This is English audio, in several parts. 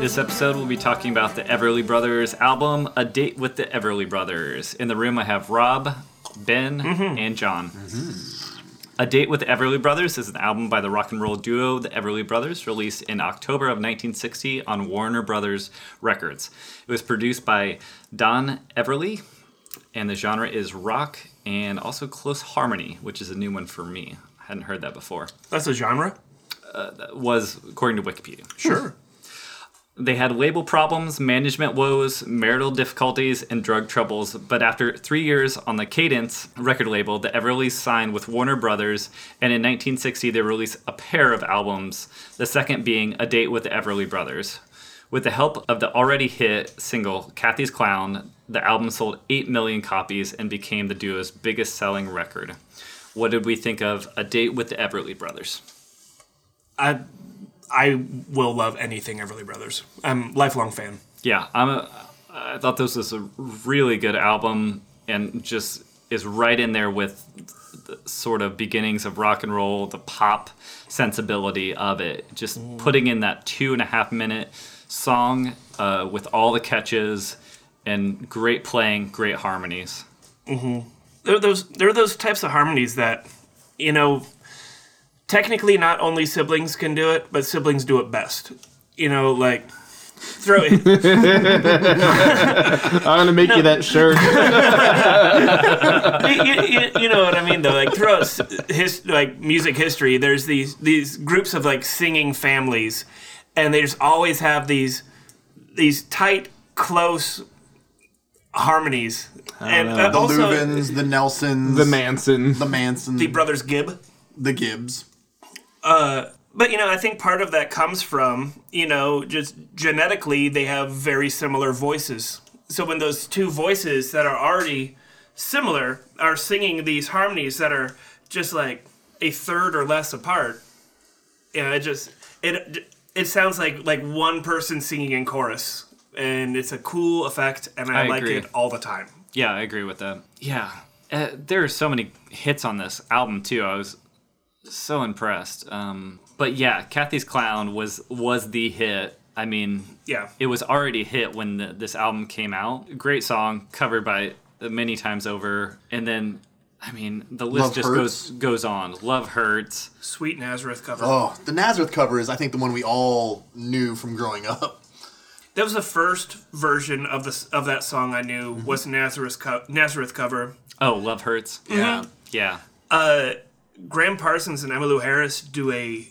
this episode we'll be talking about the Everly Brothers album, A Date with the Everly Brothers. In the room, I have Rob, Ben, mm-hmm. and John. Mm-hmm. A Date with the Everly Brothers is an album by the rock and roll duo the Everly Brothers, released in October of 1960 on Warner Brothers Records. It was produced by Don Everly, and the genre is rock and also close harmony, which is a new one for me. I hadn't heard that before. That's a genre? Uh, that was according to Wikipedia. Sure. They had label problems, management woes, marital difficulties, and drug troubles. But after three years on the Cadence record label, the Everlys signed with Warner Brothers, and in 1960 they released a pair of albums, the second being A Date with the Everly Brothers. With the help of the already hit single Cathy's Clown, the album sold 8 million copies and became the duo's biggest selling record. What did we think of A Date with the Everly Brothers? I I will love anything Everly Brothers. I'm a lifelong fan. yeah, I'm a, I thought this was a really good album and just is right in there with the sort of beginnings of rock and roll, the pop sensibility of it. Just putting in that two and a half minute song uh, with all the catches and great playing, great harmonies. There those there are those types of harmonies that, you know, technically not only siblings can do it, but siblings do it best. You know, like throw it. I'm gonna make you that shirt. you, you- you know what I mean though. Like throughout s- his like music history, there's these these groups of like singing families, and they just always have these these tight, close harmonies. And uh, The also Louvins, the Nelsons, the Manson. the Manson, the the, brothers Gibb. The Gibbs. But you know, I think part of that comes from you know just genetically they have very similar voices. So when those two voices that are already similar are singing these harmonies that are just like a third or less apart, you know, it just it it sounds like like one person singing in chorus, and it's a cool effect, and I, I like agree. it all the time. Yeah, I agree with that. Yeah, uh, there are so many hits on this album too. I was so impressed. Um, but yeah, Cathy's Clown was was the hit. I mean, Yeah. it was already hit when the, this album came out. Great song, covered by many times over, and then. I mean, the list Love just Hurts. goes goes on. Love hurts. Sweet Nazareth cover. Oh, the Nazareth cover is, I think, the one we all knew from growing up. That was the first version of this of that song I knew was Nazareth co- Nazareth cover. Oh, love hurts. Yeah. Yeah, Uh, Gram Parsons and Emmylou Harris do a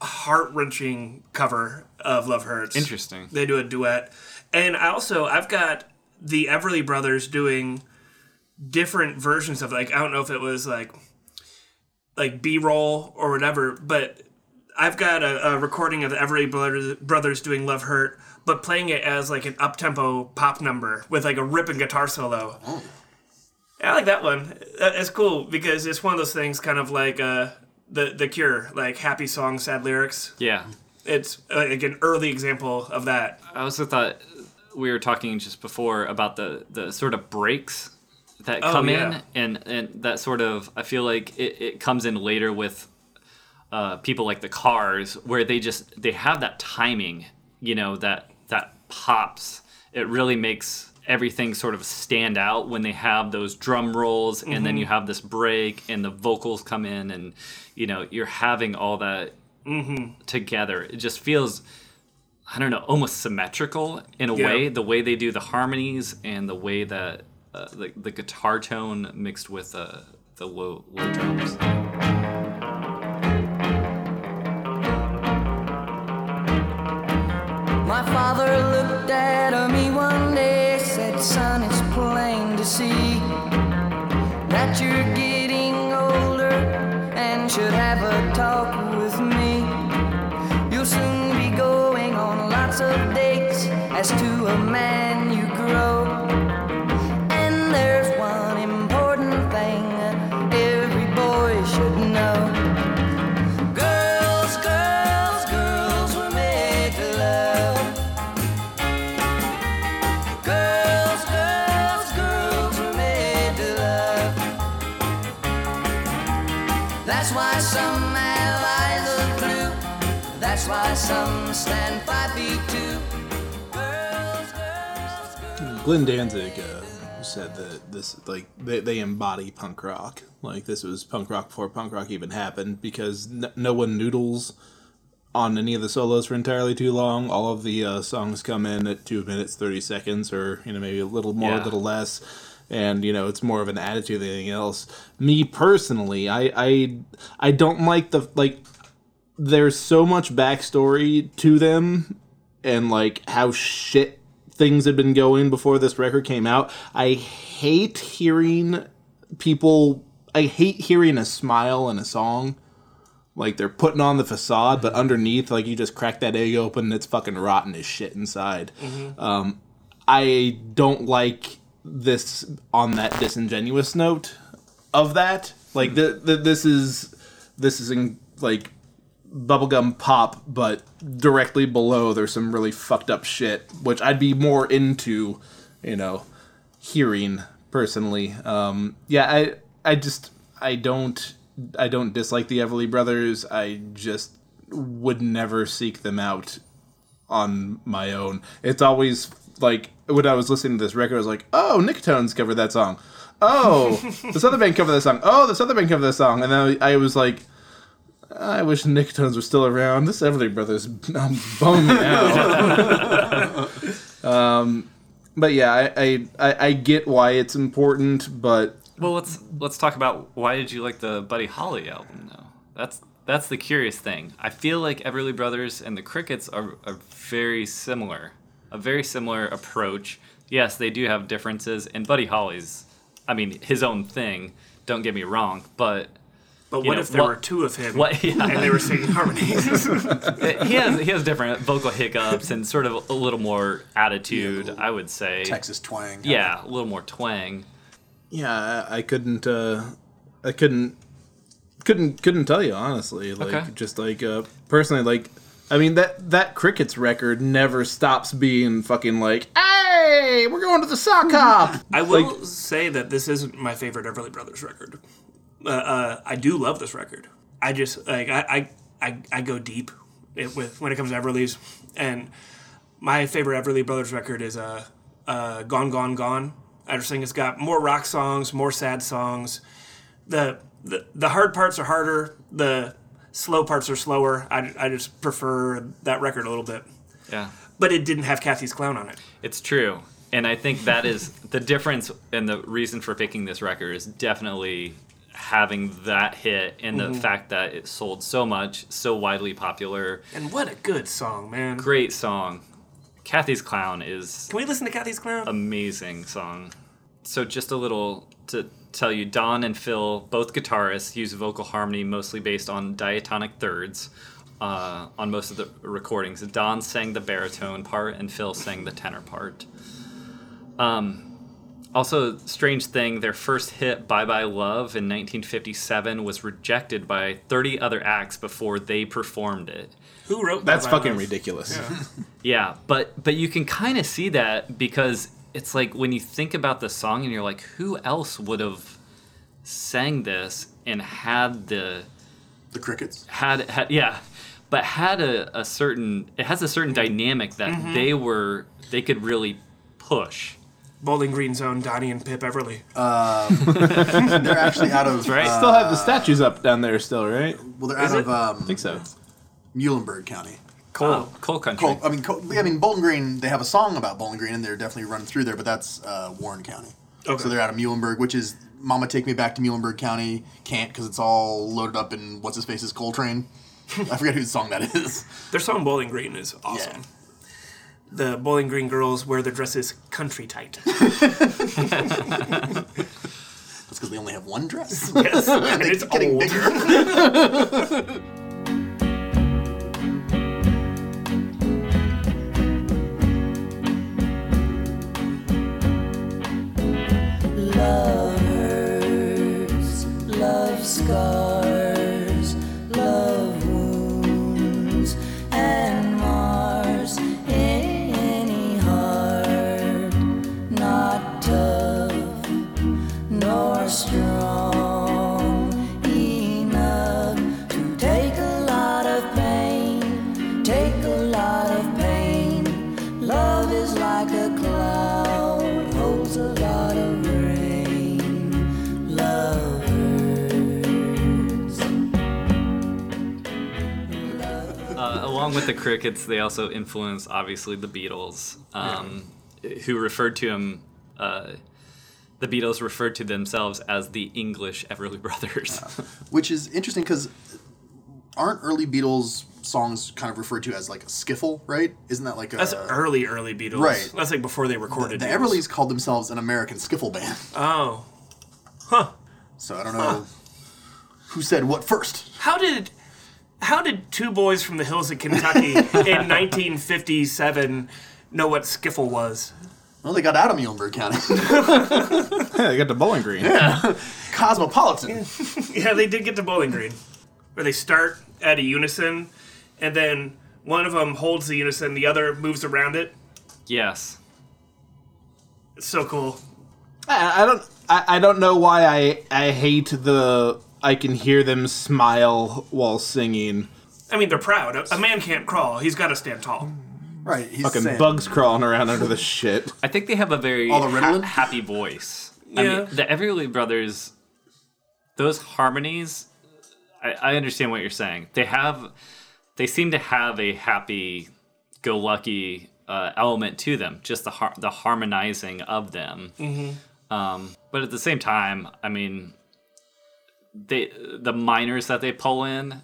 heart wrenching cover of Love Hurts. interesting. They do a duet, and I also I've got the Everly Brothers doing different versions of like I don't know if it was like like B roll or whatever, but I've got a, a recording of the Everly Brothers, Brothers doing Love Hurt, but playing it as like an up tempo pop number with like a ripping guitar solo. Oh. I like that one. It's cool because it's one of those things, kind of like uh, the the Cure, like happy song, sad lyrics. Yeah, It's uh, like an early example of that. I also thought we were talking just before about the the sort of breaks that Oh, come yeah. in, and and that sort of I feel like it, it comes in later with uh, people like the Cars, where they just they have that timing, you know, that that pops. It really makes everything sort of stand out when they have those drum rolls and then you have this break and the vocals come in and you know you're having all that together. It just feels i don't know almost symmetrical in a Yeah. way the way they do the harmonies and the way that uh, the, the guitar tone mixed with uh, the low low drums. My father looked at me see that you're getting older and should have a talk with me. You'll soon be going on lots of dates as to a man Glenn Danzig uh, said that this like they, they embody punk rock. Like this was punk rock before punk rock even happened because n- no one noodles on any of the solos for entirely too long. All of the uh, songs come in at two minutes thirty seconds, or you know maybe a little more, Yeah. a little less. And you know it's more of an attitude than anything else. Me personally, I I I don't like the like. There's so much backstory to them and like how shit things had been going before this record came out. I hate hearing people I hate hearing a smile in a song. Like they're putting on the facade, but mm-hmm. underneath, like you just crack that egg open and it's fucking rotten as shit inside. Mm-hmm. Um, I don't like this on that disingenuous note of that. Like hmm. the, the this is this is in like bubblegum pop, but directly below there's some really fucked up shit, which I'd be more into, you know, hearing personally. Um, yeah, I I just I don't I don't dislike the Everly Brothers. I just would never seek them out on my own. It's always like when I was listening to this record, I was like, "Oh, Nicktones covered that song. Oh, this other band covered that song. Oh, this other band covered that song." And then I, I was like, "I wish Nicktones were still around. This Everly Brothers um, bummed me out." um, but yeah, I, I I I get why it's important, but Well, let's let's talk about why did you like the Buddy Holly album though? That's that's the curious thing. I feel like Everly Brothers and the Crickets are, are very similar, a very similar approach. Yes, they do have differences, and Buddy Holly's, I mean, his own thing. Don't get me wrong, but But what know, if there what- were two of him what- yeah. and they were singing harmonies? he has he has different vocal hiccups and sort of a little more attitude. I would say, Texas twang. yeah, a little more twang. yeah, I, I couldn't uh, I couldn't couldn't couldn't tell you honestly. Like Okay. just like uh, personally, like I mean that that Crickets record never stops being fucking like, hey, we're going to the sock hop. I will say that this isn't my favorite Everly Brothers record. Uh, uh, I do love this record. I just like I I, I, I go deep it, with when it comes to Everly's, and my favorite Everly Brothers record is uh, uh, "Gone Gone Gone." I just think it's got more rock songs, more sad songs. The the, the hard parts are harder. The slow parts are slower. I, I just prefer that record a little bit. Yeah. But it didn't have Cathy's Clown on it. It's true. And I think that is the difference and the reason for picking this record is definitely having that hit and the fact that it sold so much, so widely popular. And what a good song, man. Great song. Cathy's Clown is Can we listen to Cathy's Clown? amazing song. So just a little to tell you, Don and Phil, both guitarists, use vocal harmony mostly based on diatonic thirds uh, on most of the recordings. Don sang the baritone part and Phil sang the tenor part. Um, also, strange thing, their first hit, Bye Bye Love, in 1957 was rejected by 30 other acts before they performed it. Who wrote That's Bye Bye fucking Love? ridiculous. Yeah, but but you can kind of see that because it's like when you think about the song and you're like, who else would have sang this and had the The crickets. had had yeah, but had a, a certain it has a certain dynamic that mm-hmm. they were they could really push Bowling Green Zone, Donnie and Pip Everly. They're actually out of. right. uh, Still have the statues up down there, still, right? well, they're out it? of um, I think so. Muhlenberg County. Coal, coal country. Col- I mean, Col- I mean, Bowling Green. They have a song about Bowling Green, and they're definitely running through there. But that's uh, Warren County. Okay. So they're out of Muhlenberg, which is Mama Take Me Back to Muhlenberg County. Can't because it's all loaded up in what's his face's coal train. I forget whose song that is. Their song Bowling Green is awesome. Yeah. The Bowling Green girls wear their dresses country tight. That's because they only have one dress. yes, and it's getting old. bigger. Love hurts, love scars, with the Crickets, they also influenced obviously the Beatles, um, who referred to him. Uh, the Beatles referred to themselves as the English Everly Brothers. Which is interesting because aren't early Beatles songs kind of referred to as like a skiffle, right? Isn't that like a That's early, early Beatles. Right. That's like before they recorded. the Beatles. Everlys called themselves an American skiffle band. Oh, huh. So I don't know who said what first. how did how did two boys from the hills of Kentucky in 1957 know what skiffle was? Well, they got out of Muhlenberg County. Yeah, they got the Bowling Green. Yeah. Cosmopolitan. Yeah, they did get to Bowling Green, where they start at a unison, and then one of them holds the unison, the other moves around it. yes. It's so cool. I, I don't. I, I don't know why I I hate the. I can hear them smile while singing. I mean, they're proud. A, a man can't crawl; he's got to stand tall. Right. He's Fucking saying- bugs crawling around under the shit. I think they have a very All the ha- Ritalin? happy voice. I Yeah. mean, the Everly Brothers, those harmonies, I, I understand what you're saying. They have, they seem to have a happy-go-lucky uh, element to them, just the har- the harmonizing of them. Um, but at the same time, I mean, they the minors that they pull in,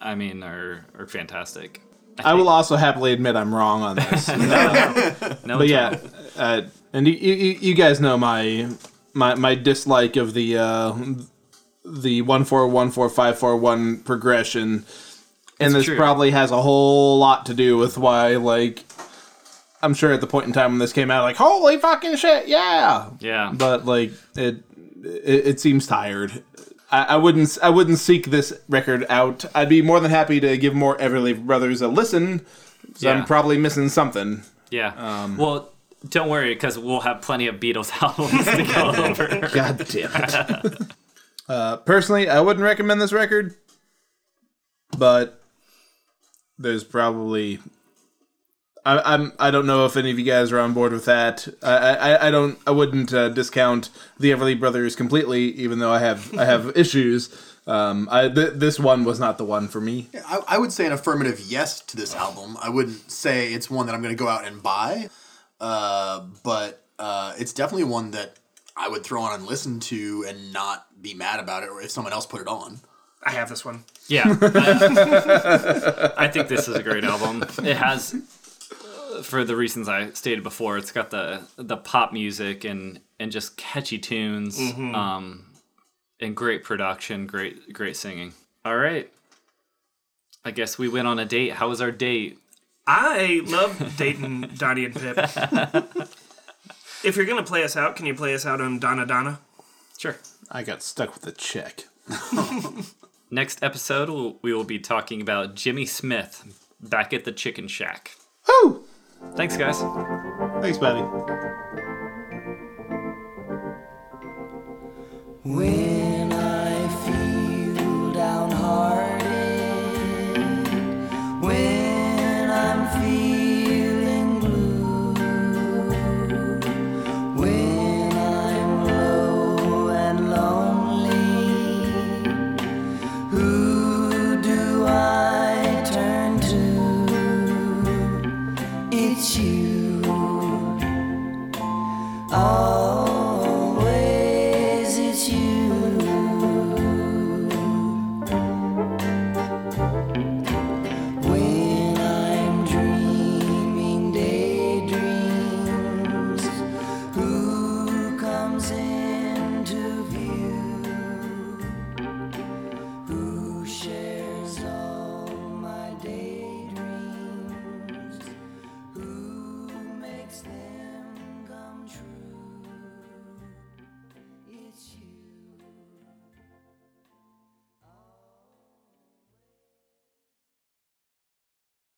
I mean, are are fantastic. I will also happily admit I'm wrong on this. No, but yeah, uh, and you, you, you guys know my my my dislike of the uh, the one four one four five four one progression, and It's this true. probably has a whole lot to do with why like. I'm sure at the point in time when this came out, like holy fucking shit, yeah. yeah. But like it, it, it seems tired. I, I wouldn't, I wouldn't seek this record out. I'd be more than happy to give more Everly Brothers a listen. So Yeah. I'm probably missing something. Yeah. Um, well, don't worry, because we'll have plenty of Beatles albums to go over. God damn it. uh, personally, I wouldn't recommend this record, but there's probably. I, I'm. I don't know if any of you guys are on board with that. I. I, I don't. I wouldn't uh, discount the Everly Brothers completely, even though I have. I have issues. Um. I. Th- this one was not the one for me. I, I would say an affirmative yes to this album. I wouldn't say it's one that I'm going to go out and buy, uh, but uh, it's definitely one that I would throw on and listen to and not be mad about it, or if someone else put it on. I have this one. Yeah. I, I think this is a great album. It has, for the reasons I stated before, it's got the the pop music and and just catchy tunes, um, and great production, great great singing. All right. I guess we went on a date. How was our date? I love dating Donnie and Pip. if you're gonna play us out, can you play us out on Donna Donna? Sure. I got stuck with the check. Next episode, we'll, we will be talking about Jimmy Smith back at the Chicken Shack. Woo! Thanks, guys. Thanks, buddy.